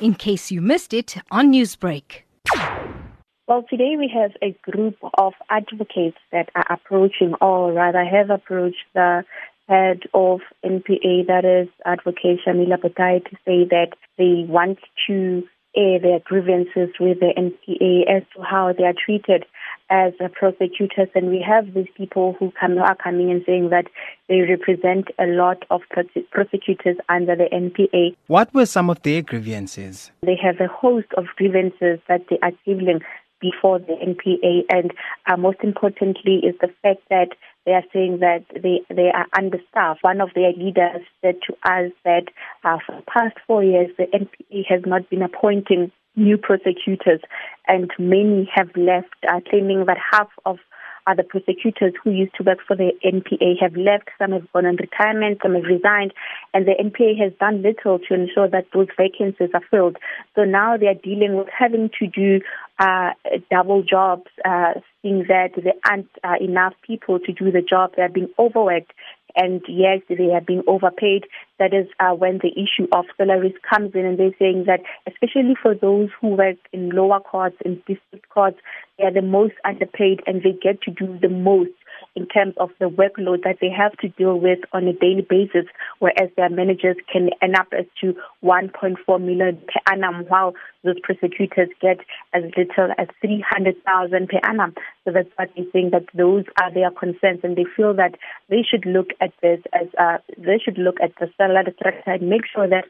in case you missed it on Newsbreak. Well, today we have a group of advocates that are approaching, or rather have approached the head of NPA, that is Advocate Shamila Batohi, to say that they want to air their grievances with the NPA as to how they are treated as prosecutors. And we have these people who come, are coming and saying that they represent a lot of prosecutors under the NPA. What were some of their grievances? They have a host of grievances that they are tabling before the NPA, and uh, most importantly is the fact that they are saying that they, they are understaffed. One of their leaders said to us that uh, for the past four years, the NPA has not been appointing new prosecutors, and many have left, uh, claiming that half of the prosecutors who used to work for the NPA have left. Some have gone on retirement, some have resigned, and the NPA has done little to ensure that those vacancies are filled. So now they are dealing with having to do uh, double jobs, uh, seeing that there aren't uh, enough people to do the job. They are being overworked and yes, they are being overpaid. That is uh, when the issue of salaries comes in, and they're saying that, especially for those who work in lower courts, in district courts, they are the most underpaid, and they get to do the most in terms of the workload that they have to deal with on a daily basis, whereas their managers can end up as to 1.4 million per annum, while those prosecutors get as little as 300,000 per annum. So that's what they think that those are their concerns, and they feel that they should look at this as uh, they should look at the salary structure and make sure that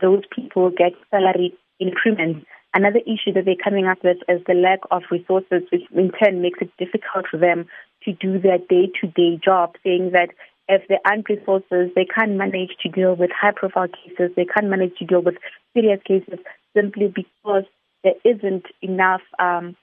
those people get salary increments Another issue that they're coming up with is the lack of resources, which in turn makes it difficult for them to do their day-to-day job, saying that if there aren't resources, they can't manage to deal with high-profile cases, they can't manage to deal with serious cases simply because there isn't enough um,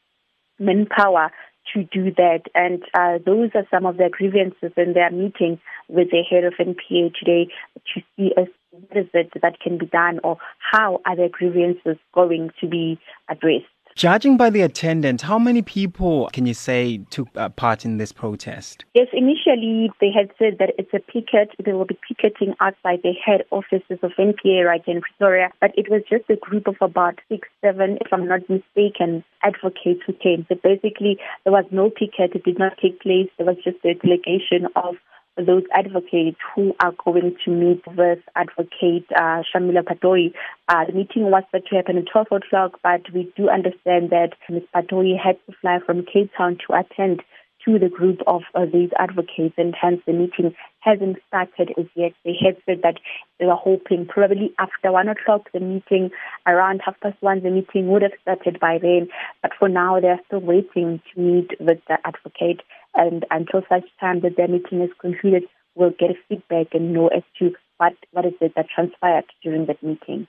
manpower to do that. And uh, those are some of their grievances in their meeting with the head of NPA today to see what is it that can be done or how are their grievances going to be addressed. Judging by the attendance, how many people can you say took uh, part in this protest? Yes, initially they had said that it's a picket. They will be picketing outside the head offices of NPA right in Pretoria, but it was just a group of about six, seven, if I'm not mistaken, advocates who came. So basically, there was no picket. It did not take place. There was just a delegation of those advocates who are going to meet with Advocate uh, Shamila Batohi. Uh, the meeting was set to happen at 12 o'clock, but we do understand that Ms. Batohi had to fly from Cape Town to attend to the group of uh, these advocates, and hence the meeting hasn't started as yet. They had said that they were hoping probably after one o'clock the meeting, around half past one, the meeting would have started by then. But for now, they are still waiting to meet with the advocate and until such time that their meeting is concluded, we'll get feedback and know as to what, what is it that transpired during that meeting.